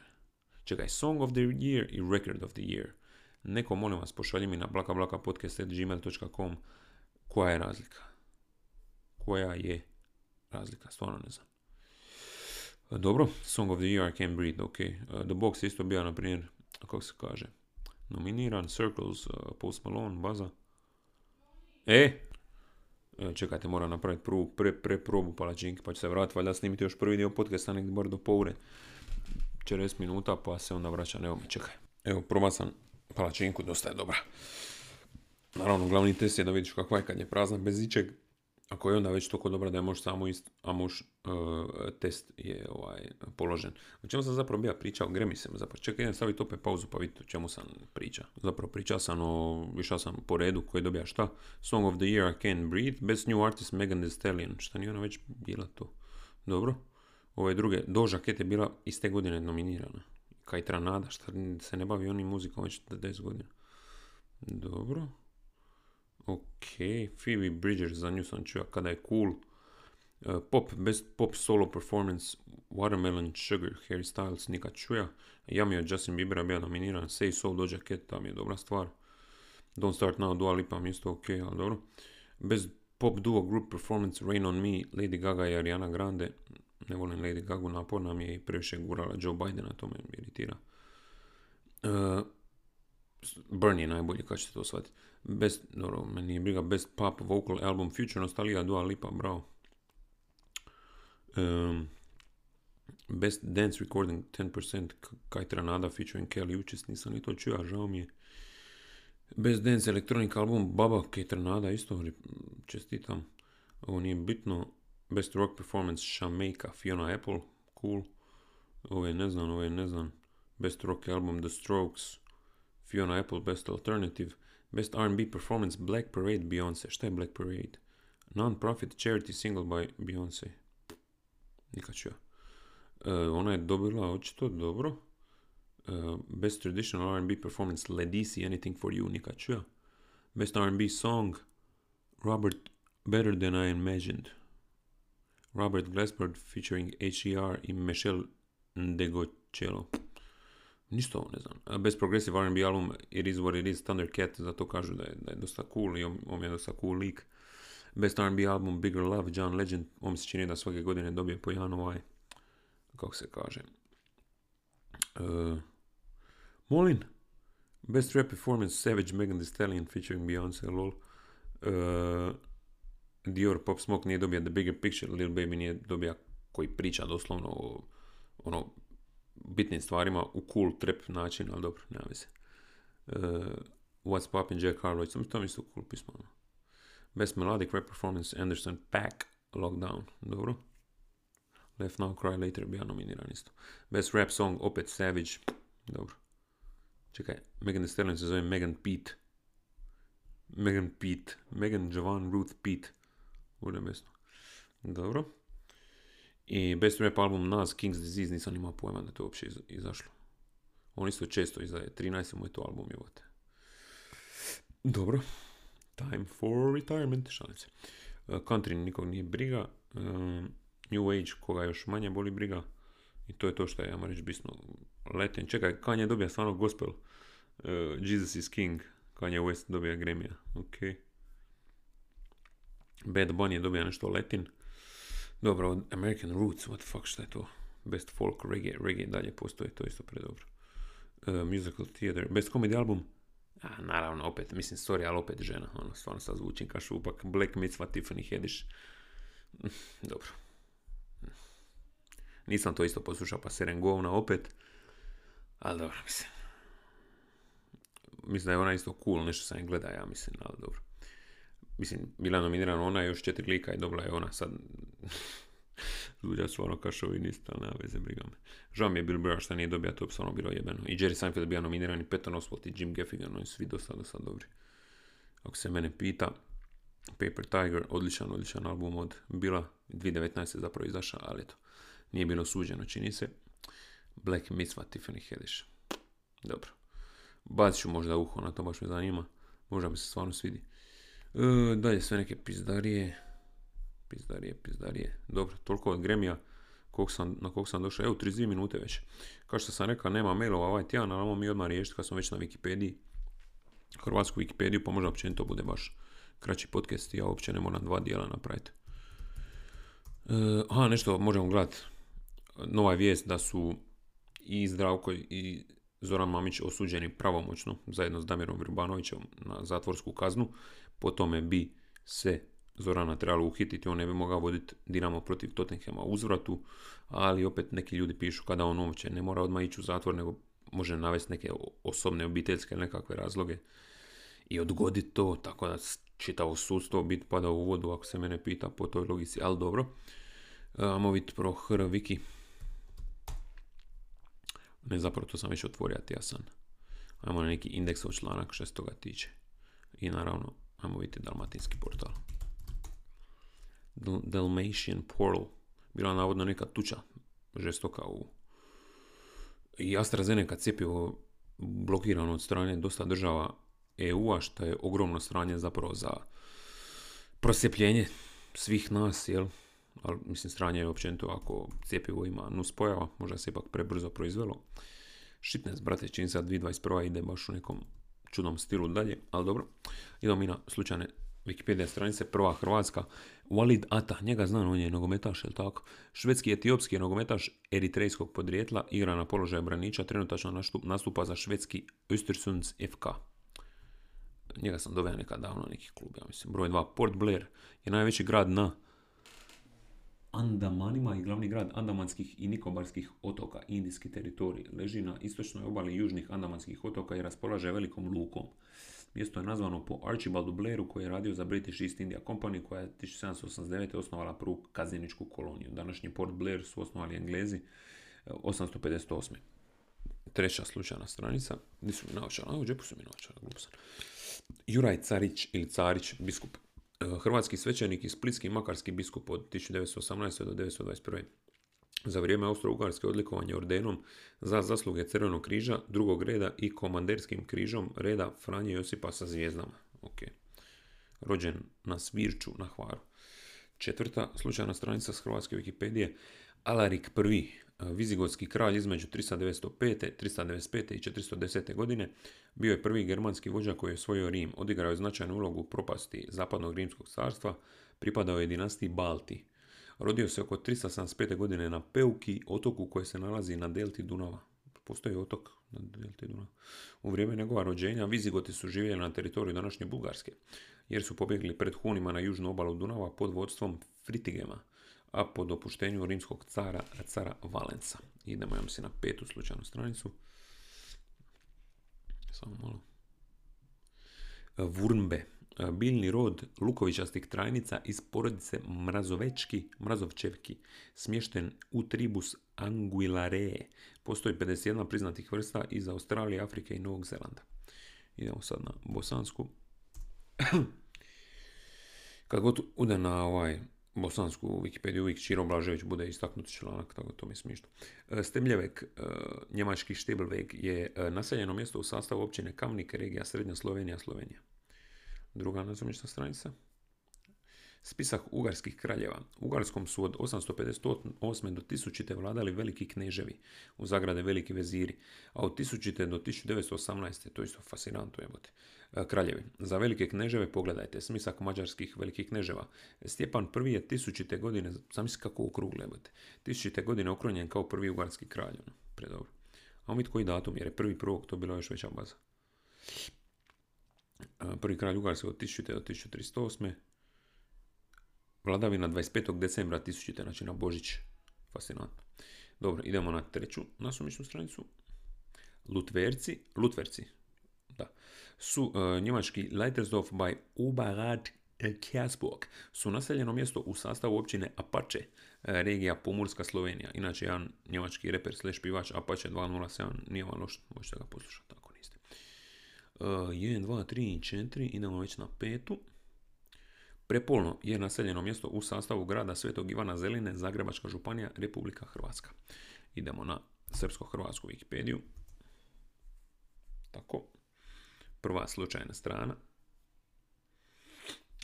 Čekaj, Song of the Year i Record of the Year. Neko, molim vas, pošalji mi na blakablakapodcast.gmail.com koja je razlika. Koja je razlika, stvarno ne znam. Dobro, Song of the Year, I Can't Breathe, ok. The Box je isto bio, na primjer, kako se kaže, nominiran, Circles, Post Malone, Baza. E, čekajte, moram napraviti prvu pre, pre probu palačinke, pa ću se vratiti, valjda snimiti još prvi dio podcasta, nek bar do poure. 40 minuta, pa se onda vraća, evo me, čekaj. Evo, probao sam palačinku, dosta je dobra. Naravno, glavni test je da vidiš kakva je kad je prazna bez ičeg. Ako je onda već toliko dobra da je možeš samo ist, a možeš uh, test je ovaj, položen. O čemu sam zapravo bija pričao? Gremisima zapravo. Čekaj, idem staviti opet pauzu pa vidite o čemu sam pričao. Zapravo pričao sam o, išao sam po redu koji dobija šta. Song of the Year I Can't Breathe. Best New Artist Megan Thee Stallion. Šta nije ona već bila to? Dobro. Ove druge, Doja Cat je bila iste godine nominirana. Kaj Tranada, šta se ne bavi onim muzikom već 10 godina. Dobro. Ok, Phoebe Bridgers, za nju sam čuo kada je cool. Uh, pop, best pop solo performance, Watermelon Sugar, Harry Styles, nikad čuja. Yummy od Justin Biebera bio nominiran, Say So, Doja Cat, tam je dobra stvar. Don't Start Now, Dua Lipa mi isto ok, ali dobro. Best pop duo group performance, Rain On Me, Lady Gaga i Ariana Grande. Ne volim Lady Gaga, naporna mi je i previše gurala Joe Bidena, to me iritira. Uh, Burn je najbolji, kad ćete to shvatiti. Best, dobro, meni nije briga, Best Pop Vocal Album Future Nostalgia Dua Lipa, bravo. Um, best Dance Recording 10% Kaj Tranada featuring Kelly Uchis, nisam ni to čuo, žao mi je. Best Dance Electronic Album Baba Kaj Tranada, isto čestitam. Ovo nije bitno. Best Rock Performance Shameka Fiona Apple, cool. Ovo je ne znam, ovo je ne znam. Best Rock Album The Strokes Fiona Apple Best Alternative, Best R&B Performance Black Parade Beyoncé. Šta je Black Parade? Non-profit charity single by Beyoncé. Nikad ću ja. Uh, ona je dobila očito dobro. Uh, best Traditional R&B Performance Ledisi Anything For You. Nikad ću ja. Best R&B Song Robert Better Than I Imagined. Robert Glassford featuring H.E.R. i Michelle Ndegocello. Ništa ovo ne znam. Bez Progressive R&B album It Is What It Is Thundercat, zato kažu da je, da je dosta cool i on, on je dosta cool lik. Best R&B album Bigger Love, John Legend, on se čini da svake godine dobije po jedan ovaj, kako se kaže. Uh, molim, Best rap performance Savage, Megan Thee Stallion featuring Beyoncé, lol. Uh, Dior Pop Smoke nije dobija The Bigger Picture, Lil Baby nije dobija koji priča doslovno o ono, bitnim stvarima u cool trap način, ali dobro, nema veze. Uh, What's Poppin' Jack Harlow, to mi isto cool pismo. Ono. Best Melodic Rap Performance Anderson Pack Lockdown, dobro. Left Now Cry Later bija nominiran isto. Best Rap Song, opet Savage, dobro. Čekaj, Megan Thee Stallion se zove Megan Pete. Megan Pete. Megan Javan Ruth Pete. Bude mjesto. Dobro. I best rap album Nas, King's Disease, nisam imao pojma da to uopće izašlo. On isto često izdaje, 13. mu je to album, jebote. Dobro. Time for retirement, šalim se. Uh, country nikog nije briga. Um, New Age, koga još manje boli briga. I to je to što je, ja reći, bisno leten. Čekaj, Kanye dobija stvarno gospel. Uh, Jesus is King. Kanye West dobija Grammy. Ok. Bad Bunny je dobija nešto letin. Dobro, American Roots, what the fuck, šta je to? Best folk, reggae, reggae dalje postoji, to je isto predobro. Uh, musical theater, best comedy album, a, naravno, opet, mislim, sorry, ali opet žena, ono, stvarno sad zvučim kao šupak, Black Mitzvah, Tiffany Haddish. Dobro. Nisam to isto poslušao, pa Serengovna opet. Ali dobro, mislim. Mislim da je ona isto cool, nešto sam gleda, ja mislim, ali dobro. Mislim, bila nominirana ona još četiri lika i dobila je ona sad. Zvuđa su ono kao šovinista, ali nema veze, briga me. Žao mi je Bill Burr što nije dobio, to bi stvarno bilo jebeno. I Jerry Seinfeld bio nominiran i Peter Oswalt i Jim Gaffigan, oni svi do sada sad dobri. Ako se mene pita, Paper Tiger, odličan, odličan album od Bila, 2019. zapravo izašao, ali eto, nije bilo suđeno, čini se. Black Mitzvah, Tiffany Haddish. Dobro. Bacit ću možda uho na to, baš me zanima. Možda mi se stvarno svidi. E, dalje sve neke pizdarije. Pizdarije, pizdarije. Dobro, toliko od Gremija sam, na kog sam došao. Evo, 32 minute već. Kao što sam rekao, nema mailova ovaj tjedan, ali mi odmah riješiti kad sam već na Wikipediji. Hrvatsku Wikipediju, pa možda općenito bude baš kraći podcast i ja uopće ne moram dva dijela napraviti. E, aha, nešto možemo gledati. Nova vijest da su i Zdravko i Zoran Mamić osuđeni pravomoćno zajedno s Damirom Vrbanovićem na zatvorsku kaznu. Po tome bi se Zorana trebalo uhititi, on ne bi mogao voditi Dinamo protiv Tottenhema uzvratu, ali opet neki ljudi pišu kada on uopće ne mora odmah ići u zatvor, nego može navesti neke osobne, obiteljske nekakve razloge i odgoditi to, tako da čitavo sudstvo biti pada u vodu ako se mene pita po toj logici, ali dobro. Ajmo vidjeti pro HR Wiki. Ne, zapravo to sam već otvorio, ja sam. Ajmo na neki indeksov članak što se toga tiče. I naravno, ajmo vidjeti dalmatinski portal. Dalmatian Portal. Bila navodno neka tuča žestoka u... I AstraZeneca cijepivo blokirano od strane dosta država EU-a, što je ogromno stranje zapravo za prosjepljenje svih nas, jel? Ali, mislim, stranje je općenito ako cijepivo ima nuspojava, možda se ipak prebrzo proizvelo. Šitnes, brate, čini se 2021. ide baš u nekom čudnom stilu dalje, ali dobro. Idemo mi na slučajne Wikipedia stranice, prva Hrvatska, Walid Ata, njega znam, on je nogometaš, jel tako? Švedski etiopski nogometaš eritrejskog podrijetla, igra na položaju braniča, trenutačno nastupa za švedski Östersunds FK. Njega sam doveo nekad davno neki klub, ja mislim. Broj 2, Port Blair je najveći grad na Andamanima i glavni grad Andamanskih i Nikobarskih otoka, indijski teritorij, leži na istočnoj obali južnih Andamanskih otoka i raspolaže velikom lukom. Mjesto je nazvano po Archibaldu Blairu koji je radio za British East India Company koja je 1789. osnovala prvu kaznjeničku koloniju. Današnji Port Blair su osnovali Englezi 858. Treća slučajna stranica. Gdje su mi naočara? u džepu su mi sam. Juraj Carić ili Carić, biskup E, hrvatski svećenik i splitski makarski biskup od 1918. do 1921. Za vrijeme austro-ugarske odlikovanje ordenom za zasluge Crvenog križa drugog reda i komanderskim križom reda Franje Josipa sa zvijezdama. Ok. Rođen na Svirču na Hvaru. Četvrta slučajna stranica s hrvatske Wikipedije. Alarik I, vizigotski kralj između 395. 395. i 410. godine, bio je prvi germanski vođa koji je osvojio Rim, odigrao je značajnu ulogu u propasti zapadnog rimskog carstva, pripadao je dinastiji Balti. Rodio se oko 375. godine na Peuki, otoku koji se nalazi na delti Dunava. postoji otok na delti Dunava. U vrijeme njegova rođenja Vizigoti su živjeli na teritoriju današnje Bugarske, jer su pobjegli pred Hunima na južnu obalu Dunava pod vodstvom Fritigema, a po dopuštenju rimskog cara, cara Valenca. Idemo, ja mislim, na petu slučajnu stranicu. Samo malo. Vurnbe, biljni rod lukovičastih trajnica iz porodice mrazovečki, mrazovčevki, smješten u tribus anguilare. Postoji 51 priznatih vrsta iz Australije, Afrike i Novog Zelanda. Idemo sad na bosansku. Kad god ude na ovaj bosansku Wikipediju, uvijek Čiro Blažević bude istaknuti članak, tako to mi je smiješno. Stemljevek, njemački Štibelveg, je naseljeno mjesto u sastavu općine Kamnik, regija Srednja Slovenija, Slovenija. Druga nazomična stranica. Spisak ugarskih kraljeva. Ugarskom su od 858. do 1000. vladali veliki kneževi, u zagrade veliki veziri, a od 1000. do 1918. to isto fascinantno jebote, kraljevi. Za velike kneževe pogledajte, smisak mađarskih velikih kneževa. Stjepan I je 1000. godine, zamisli kako okrugle jebote, 1000. godine okronjen kao prvi ugarski kralj, ono, predobro. A mi koji datum, jer je prvi prvog, to bila još veća baza. Prvi kralj Ugarske od 1000. do 1308. Vladavina 25. decembra 1000. znači na Božić. Fascinantno. Dobro, idemo na treću nasumičnu stranicu. Lutverci, Lutverci, da, su uh, njemački Leitersdorf by Oberrad Kersburg su naseljeno mjesto u sastavu općine Apache, regija Pomurska Slovenija. Inače, jedan njemački reper slash pivač Apache 207 nije vam loš, možete ga poslušati ako niste. Uh, 1, 2, 3 i 4, idemo već na petu. Prepolno je naseljeno mjesto u sastavu grada Svetog Ivana Zeline, Zagrebačka županija, Republika Hrvatska. Idemo na srpsko-hrvatsku Wikipediju. Tako. Prva slučajna strana.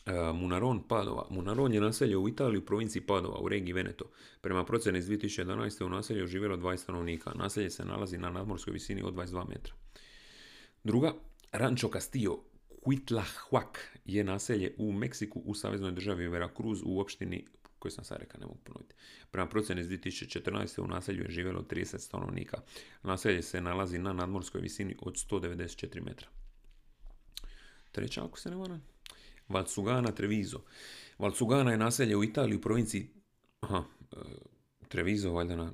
E, Munaron Padova. Munaron je naselje u Italiji u provinciji Padova u regiji Veneto. Prema procjeni iz 2011. u naselju živjelo 20 stanovnika. Naselje se nalazi na nadmorskoj visini od 22 metra. Druga, Rancho Castillo Huitlahuac je naselje u Meksiku u saveznoj državi Veracruz u opštini koju sam sad rekao, ne mogu ponoviti. Prema procjeni iz 2014. u naselju je živjelo 30 stanovnika. Naselje se nalazi na nadmorskoj visini od 194 metra. Treća, ako se ne varam. Valsugana Treviso. Valsugana je naselje u Italiji u provinciji aha, e, Treviso, valjda na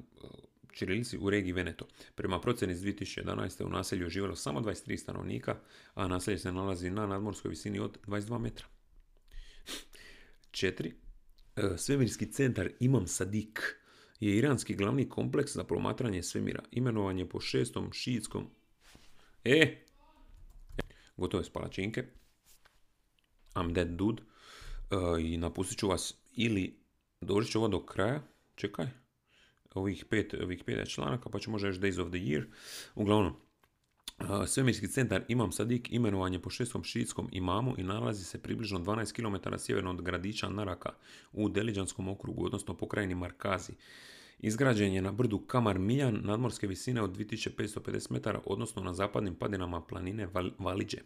Čirilici u regiji Veneto. Prema procjeni iz 2011. u naselju je živjelo samo 23 stanovnika, a naselje se nalazi na nadmorskoj visini od 22 metra. 4. E, svemirski centar Imam Sadik je iranski glavni kompleks za promatranje svemira. Imenovan je po šestom šiitskom... E! Gotove s palačinke. I'm dead dude. I napustit ću vas ili doći ću ovo do kraja. Čekaj ovih pet Wikipedia članaka, pa možda još Days of the Year. Uglavnom, Svemirski centar Imam Sadik imenovan je po šestom šiitskom imamu i nalazi se približno 12 km sjeverno od gradića Naraka u Deliđanskom okrugu, odnosno pokrajini Markazi. Izgrađen je na brdu Kamar Miljan nadmorske visine od 2550 metara, odnosno na zapadnim padinama planine Valiđe.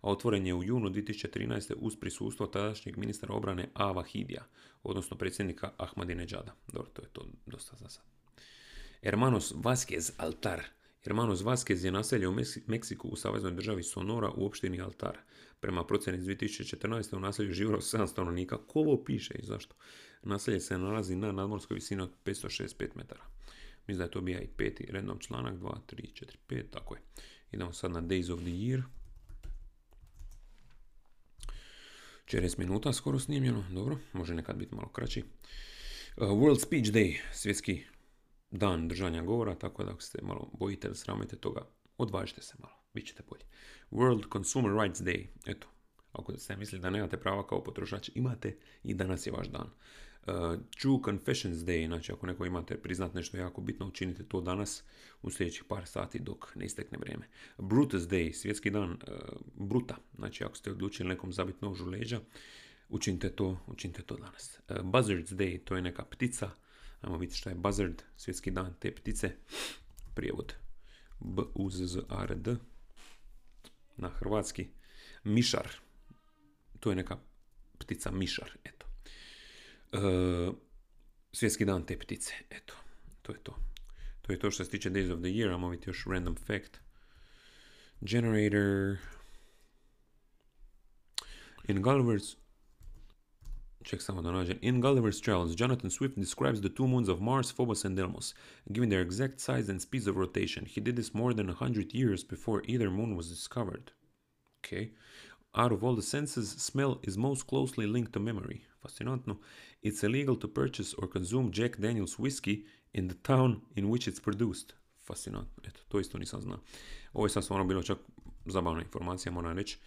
A otvoren je u junu 2013. uz prisustvo tadašnjeg ministra obrane A. Vahidija, odnosno predsjednika Ahmadinejada. Dobro, to je to dosta za sad. Hermanos Vázquez Altar Hermanos Vázquez je naselje u Meksiku u saveznoj državi Sonora u opštini Altar. Prema procjeni iz 2014. u naselju živjelo 7 stanovnika. Ko ovo piše i zašto? Naselje se nalazi na nadmorskoj visini od 565 metara. Mislim da je to bija i peti random članak, 2, 3, 4, 5, tako je. Idemo sad na Days of the Year. 40 minuta skoro snimljeno, dobro, može nekad biti malo kraći. Uh, World Speech Day, svjetski dan držanja govora, tako da ako se malo bojite ili sramite toga, odvažite se malo, bit ćete bolji. World Consumer Rights Day, eto, ako ste mislili da nemate prava kao potrošač, imate i danas je vaš dan. Uh, True Confessions Day, znači ako neko imate priznat nešto jako bitno, učinite to danas u sljedećih par sati dok ne istekne vrijeme. Brutus Day, svjetski dan uh, bruta, znači ako ste odlučili nekom zabiti nož u leđa, učinite to, učinite to danas. Uh, Buzzards Day, to je neka ptica, ajmo vidjeti šta je buzzard, svjetski dan te ptice, prijevod b u z z a r d na hrvatski. Mišar, to je neka ptica mišar, eto. E, svjetski dan te ptice, eto, to je to. To je to što se tiče Days of the Year, a vidjeti još random fact. Generator... In Gulliver's Check da nađem. In Gulliver's Travels, Jonathan Swift describes the two moons of Mars, Phobos and Deimos, given their exact size and speeds of rotation. He did this more than a hundred years before either moon was discovered. Okay. Out of all the senses, smell is most closely linked to memory. Fascinantno. It's illegal to purchase or consume Jack Daniels whiskey in the town in which it's produced. Fascinantno. Eto, to isto nisam znao. Ovo je sad stvarno bilo čak zabavna informacija, moram reći.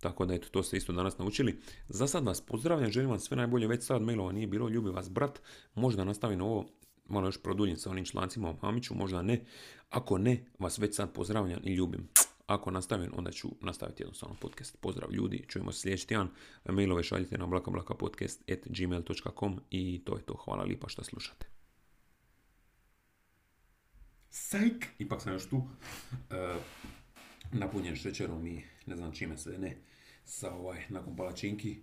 Tako da eto, to ste isto danas naučili. Za sad vas pozdravljam, želim vam sve najbolje, već sad mailova nije bilo, ljubi vas brat, možda nastavim ovo, malo još produljim sa onim člancima o Mamiću, možda ne. Ako ne, vas već sad pozdravljam i ljubim. Ako nastavim, onda ću nastaviti jednostavno podcast. Pozdrav ljudi, čujemo se sljedeći tjedan. Mailove šaljite na blakablakapodcast.gmail.com i to je to. Hvala lipa što slušate. Sajk! Ipak sam još tu. Uh, napunjen šećerom i ne znam čime sve ne sa ovaj, nakon palačinki,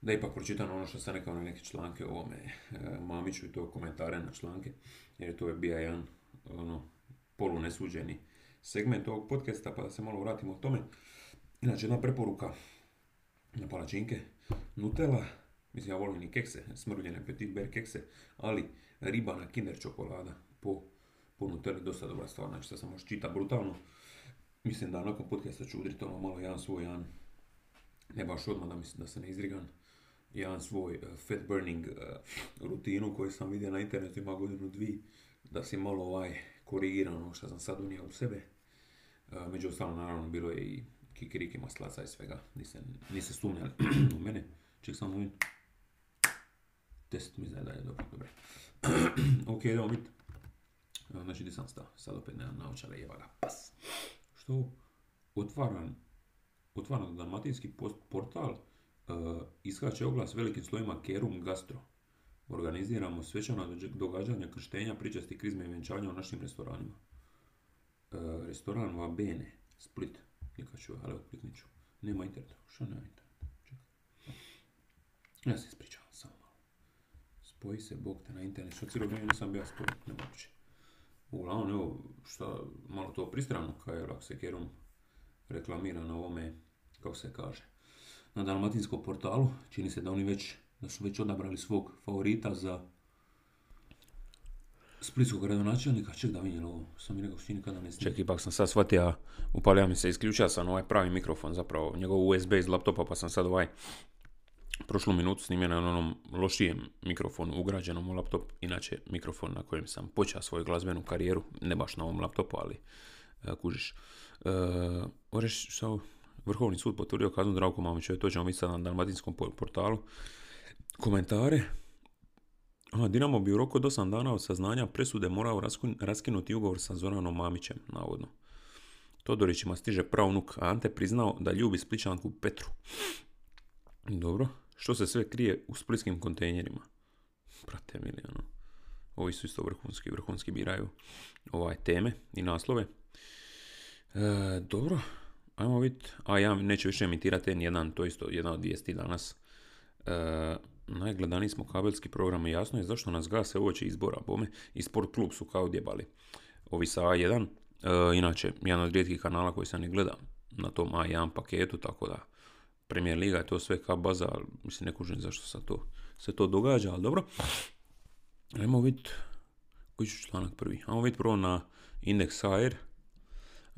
da ipak pročitam ono što sam rekao na neke članke o ovome. E, Mamiću i to komentare na članke, jer to je bio jedan ono, polunesuđeni segment ovog podcasta, pa da se malo vratimo o tome. Inače, jedna preporuka na palačinke, Nutella, mislim ja volim i kekse, smrvljene petit bear kekse, ali riba na kinder čokolada po, po Nutelli, dosta dobra stvar, znači sad sam možda čita brutalno, Mislim da nakon podcasta ću udriti ono malo jedan svoj, jedan, ne baš odmah da, mislim, da se ne jedan svoj uh, fat burning uh, rutinu koju sam vidio na internetu ima godinu dvi, da si malo ovaj korigiram ono što sam sad unio u sebe. Uh, među ostalom naravno bilo je i kikiriki maslaca i svega, niste, niste sumnjali u mene. Ček sam ovim. Test mi zna da je dobro, dobro. ok, idemo bit. Znači, gdje sam stao? Sad opet nemam naočale, jeba ga, pas što otvaran, otvaran dalmatinski portal uh, iskače oglas velikim slovima Kerum Gastro. Organiziramo svečana događanja krštenja, pričasti krizme i venčanja u našim restoranima. Uh, restoran Vabene, Split. Nikaću, ali otplikniću. Nema interneta. Što nema interneta? Čekaj. Ja se ispričavam samo malo. Spoji se, bog te na internet. Što cijelo vrijeme nisam bio spojit, nemoguće. Uglavnom, evo, šta, malo to pristrano, kaj je se Kerum reklamira na ovome, kako se kaže, na dalmatinskom portalu. Čini se da oni već, da su već odabrali svog favorita za splitskog gradonačelnika. Ček da vidim ovo, sam mi rekao što nikada ne Ček, ipak sam sad shvatio, upalio mi se, isključio sam ovaj pravi mikrofon zapravo, njegov USB iz laptopa, pa sam sad ovaj prošlu minutu snimljena na onom lošijem mikrofonu ugrađenom u laptop, inače mikrofon na kojem sam počeo svoju glazbenu karijeru, ne baš na ovom laptopu, ali uh, kužiš. Uh, što Vrhovni sud potvrdio kaznu Zdravko Mamiću, to ćemo sad na dalmatinskom portalu. Komentare. Aha, Dinamo bi u roku od 8 dana od saznanja presude morao raskinuti ugovor sa Zoranom Mamićem, navodno. Todorićima stiže pravnuk, a Ante priznao da ljubi spličanku Petru. Dobro što se sve krije u splitskim kontejnerima. Prate mili, ono. Ovi su isto vrhunski, vrhunski biraju ovaj teme i naslove. E, dobro, ajmo vidjeti. A ja neću više emitirati N1, to je isto jedna od vijesti danas. E, najgledaniji smo kabelski program jasno je zašto nas gase uoči izbora. Bome i Sport Klub su kao djebali. Ovi sa A1, e, inače, jedan od rijetkih kanala koji sam ne gledam na tom A1 paketu, tako da Premier Liga je to sve kao baza, ali mislim ne kužim zašto se to, se to događa, ali dobro. Ajmo vidjeti, koji ću članak prvi? Ajmo vidjeti prvo na Index HR,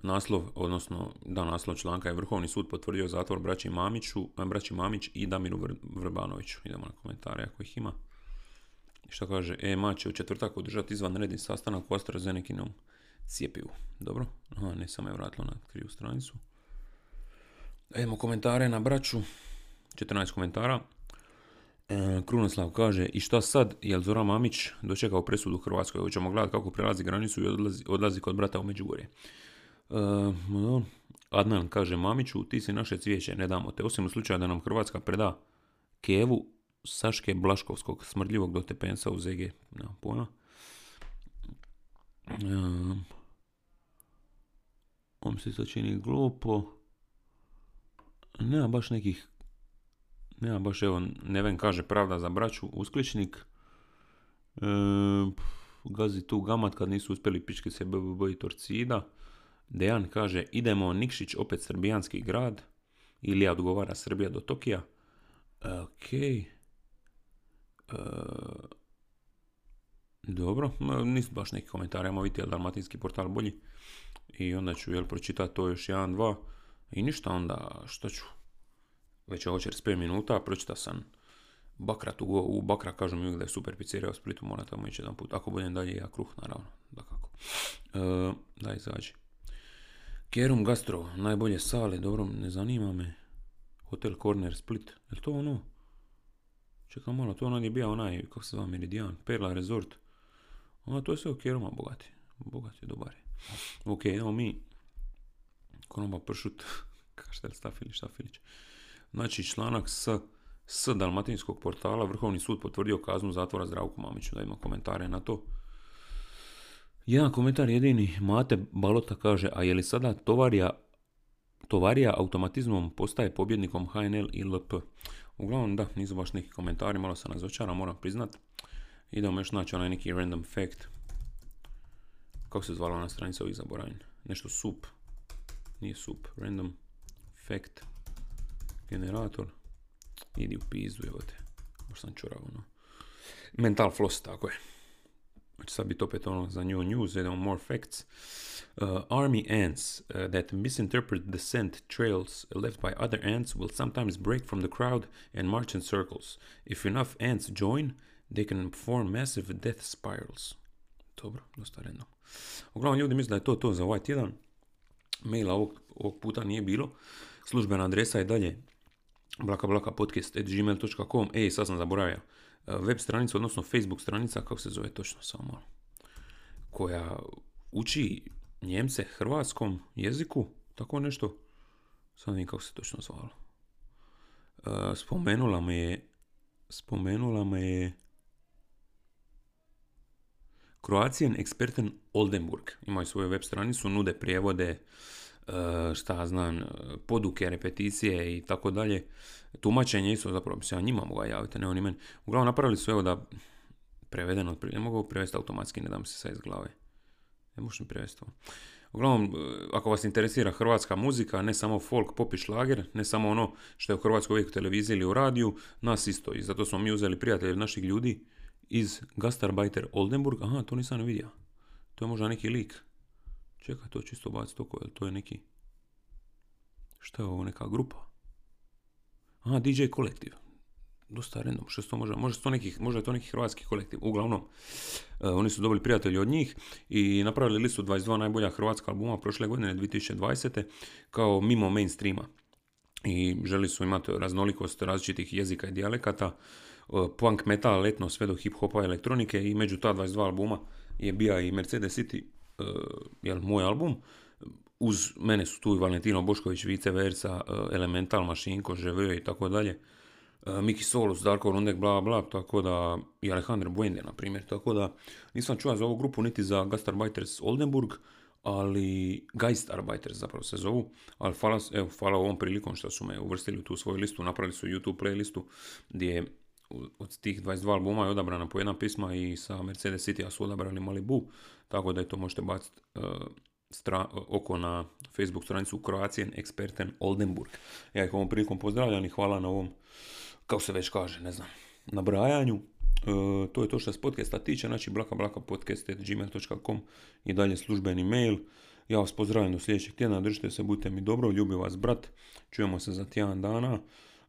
naslov, odnosno da naslov članka je Vrhovni sud potvrdio zatvor braći Mamiću, braći Mamić i Damiru Vrbanoviću. Idemo na komentare ako ih ima. Šta kaže, EMA će u četvrtak održati izvanredni sastanak u AstraZenekinom cijepivu. Dobro, Aha, ne samo je vratilo na krivu stranicu. Idemo komentare na braću. 14 komentara. E, Krunoslav kaže, i šta sad, jel Zoran Mamić dočekao presudu u Hrvatskoj? Hoćemo gledati kako prelazi granicu i odlazi, odlazi kod brata u Međugorje. E, Adnan kaže, Mamiću, ti si naše cvijeće, ne damo te. Osim u slučaju da nam Hrvatska preda Kevu Saške Blaškovskog, smrdljivog do tepensa u ZG. Nemam pojma. E, on se začini glupo nema baš nekih, nema baš, evo, Neven kaže pravda za braću, uskličnik. E, gazi tu gamat kad nisu uspjeli pičke se BBB i Torcida. Dejan kaže, idemo Nikšić, opet srbijanski grad. Ilija odgovara Srbija do Tokija. Ok. E, dobro, nisu baš neki komentari, ajmo vidjeti je dalmatinski portal bolji. I onda ću jel pročitati to još jedan, dva. I ništa onda, što ću? Već je večer 5 minuta, pročita sam Bakrat u, u Bakra, kažu mi da je super pizzerija u Splitu, mora tamo ići jedan put. Ako budem dalje, ja kruh, naravno, da kako. E, da, izađi. Kerum Gastro, najbolje sale, dobro, ne zanima me. Hotel Corner Split, je to ono? Čekaj malo, to ono je bio onaj, kako se zove, Meridian, Perla Resort. Ono, to je sve u Keruma, bogati. Bogati, dobar je. Ok, evo mi, konoba pršut, kaštel Stafilić, Stafilić. Znači, članak s, s dalmatinskog portala, Vrhovni sud potvrdio kaznu zatvora Zdravku Mamiću, da ima komentare na to. Jedan komentar jedini, Mate Balota kaže, a je li sada tovarija, tovarija automatizmom postaje pobjednikom HNL i LP? Uglavnom da, nisu baš neki komentari, malo sam razočaran, moram priznat. Idemo još naći onaj neki random fact. Kako se zvala na stranica ovih zaboravim? Nešto sup. Nije sup. Random fact. Generator. Idi u pizdu, evo te. Možda sam čurao, no. Mental floss, tako je. Znači sad biti opet ono za new news, idemo more facts. Uh, army ants uh, that misinterpret the scent trails left by other ants will sometimes break from the crowd and march in circles. If enough ants join, they can form massive death spirals. Dobro, dosta random. Uglavnom ljudi misle da je to to za ovaj tjedan. Maila ovog, ovog puta nije bilo. Službena adresa je dalje blakablakapodcast.gmail.com Ej, sad sam zaboravio. E, web stranica, odnosno Facebook stranica, kako se zove točno samo koja uči Njemce hrvatskom jeziku, tako nešto. Sad vidim kako se točno zvalo. E, spomenula me je spomenula me je Croatian Experten Oldenburg. Imaju svoju web stranicu, nude prijevode, E, šta znam, poduke, repeticije i tako dalje. Tumačenje isto zapravo se ja njima mogao javiti, ne oni meni. Uglavnom napravili su evo da prevedeno, ne mogu prevesti automatski, ne dam se sad iz glave. Ne možeš mi prevesti to. Uglavnom, e, ako vas interesira hrvatska muzika, ne samo folk, pop i šlager, ne samo ono što je u Hrvatskoj uvijek u televiziji ili u radiju, nas isto. I zato smo mi uzeli prijatelje naših ljudi iz Gastarbeiter Oldenburg. Aha, to nisam vidio. To je možda neki lik. Čekaj, to čisto baciti oko, to je neki... Šta je ovo, neka grupa? Aha, DJ kolektiv. Dosta random, što to može, može, to neki, možda je to neki hrvatski kolektiv. Uglavnom, uh, oni su dobili prijatelji od njih i napravili listu 22 najbolja hrvatska albuma prošle godine, 2020. kao mimo mainstreama. I želi su imati raznolikost različitih jezika i dijalekata, uh, punk metal, letno, sve do hip-hopa elektronike i među ta 22 albuma je bija i Mercedes City uh, jel, moj album. Uz mene su tu i Valentino Bošković, Vice Versa, uh, Elemental, Mašinko, Ževeo i tako dalje. Uh, Miki Solus, Darko Rundek, bla bla, tako da, i Alejandro Buende, na primjer, tako da nisam čuo za ovu grupu niti za Gastarbeiters Oldenburg, ali Geistarbeiters zapravo se zovu, ali hvala, evo, hvala ovom prilikom što su me uvrstili u tu svoju listu, napravili su YouTube playlistu gdje od tih 22 albuma je odabrana po jedna pisma i sa Mercedes City su odabrali Malibu, tako da je to možete baciti uh, oko na Facebook stranicu Croatian Experten Oldenburg. Ja ih ovom prilikom pozdravljam i hvala na ovom, kako se već kaže, ne znam, nabrajanju. Uh, to je to što se podcasta tiče, znači blaka blaka podcast.gmail.com i dalje službeni mail. Ja vas pozdravljam do sljedećeg tjedna, držite se, budite mi dobro, ljubi vas brat, čujemo se za tjedan dana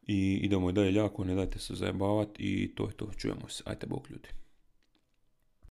i idemo i dalje jako, ne dajte se zajebavati i to je to, čujemo se, ajte bok ljudi.